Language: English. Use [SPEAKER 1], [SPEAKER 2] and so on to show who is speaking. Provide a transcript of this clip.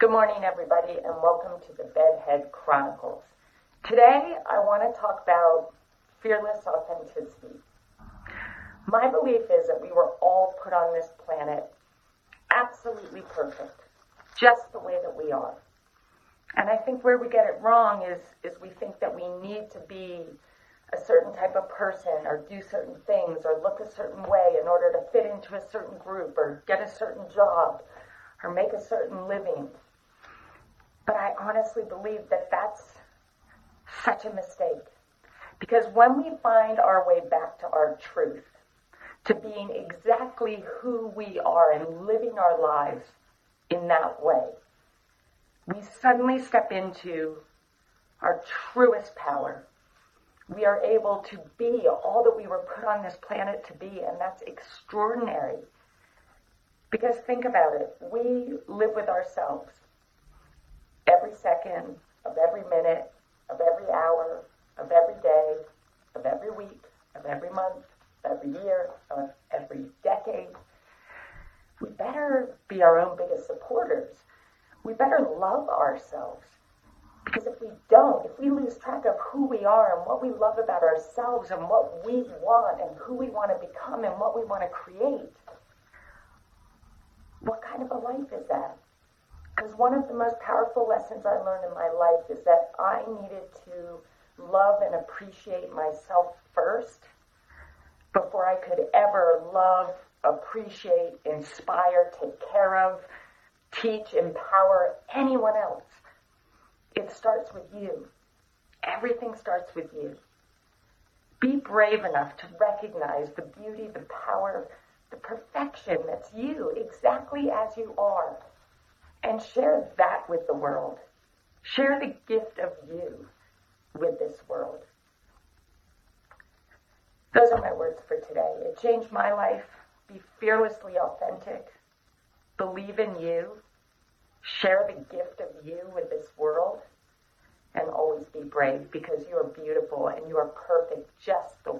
[SPEAKER 1] Good morning, everybody, and welcome to the Bedhead Chronicles. Today, I want to talk about fearless authenticity. My belief is that we were all put on this planet absolutely perfect, just the way that we are. And I think where we get it wrong is, is we think that we need to be a certain type of person or do certain things or look a certain way in order to fit into a certain group or get a certain job or make a certain living. But I honestly believe that that's such a mistake. Because when we find our way back to our truth, to being exactly who we are and living our lives in that way, we suddenly step into our truest power. We are able to be all that we were put on this planet to be, and that's extraordinary. Because think about it, we live with ourselves second of every minute, of every hour, of every day, of every week, of every month, of every year, of every decade. We better be our own biggest supporters. We better love ourselves. Because if we don't, if we lose track of who we are and what we love about ourselves and what we want and who we want to become and what we want to create, what kind of a life is that? One of the most powerful lessons I learned in my life is that I needed to love and appreciate myself first before I could ever love, appreciate, inspire, take care of, teach, empower anyone else. It starts with you. Everything starts with you. Be brave enough to recognize the beauty, the power, the perfection that's you, exactly as you are. And share that with the world. Share the gift of you with this world. Those are my words for today. It changed my life. Be fearlessly authentic. Believe in you. Share the gift of you with this world. And always be brave because you are beautiful and you are perfect just the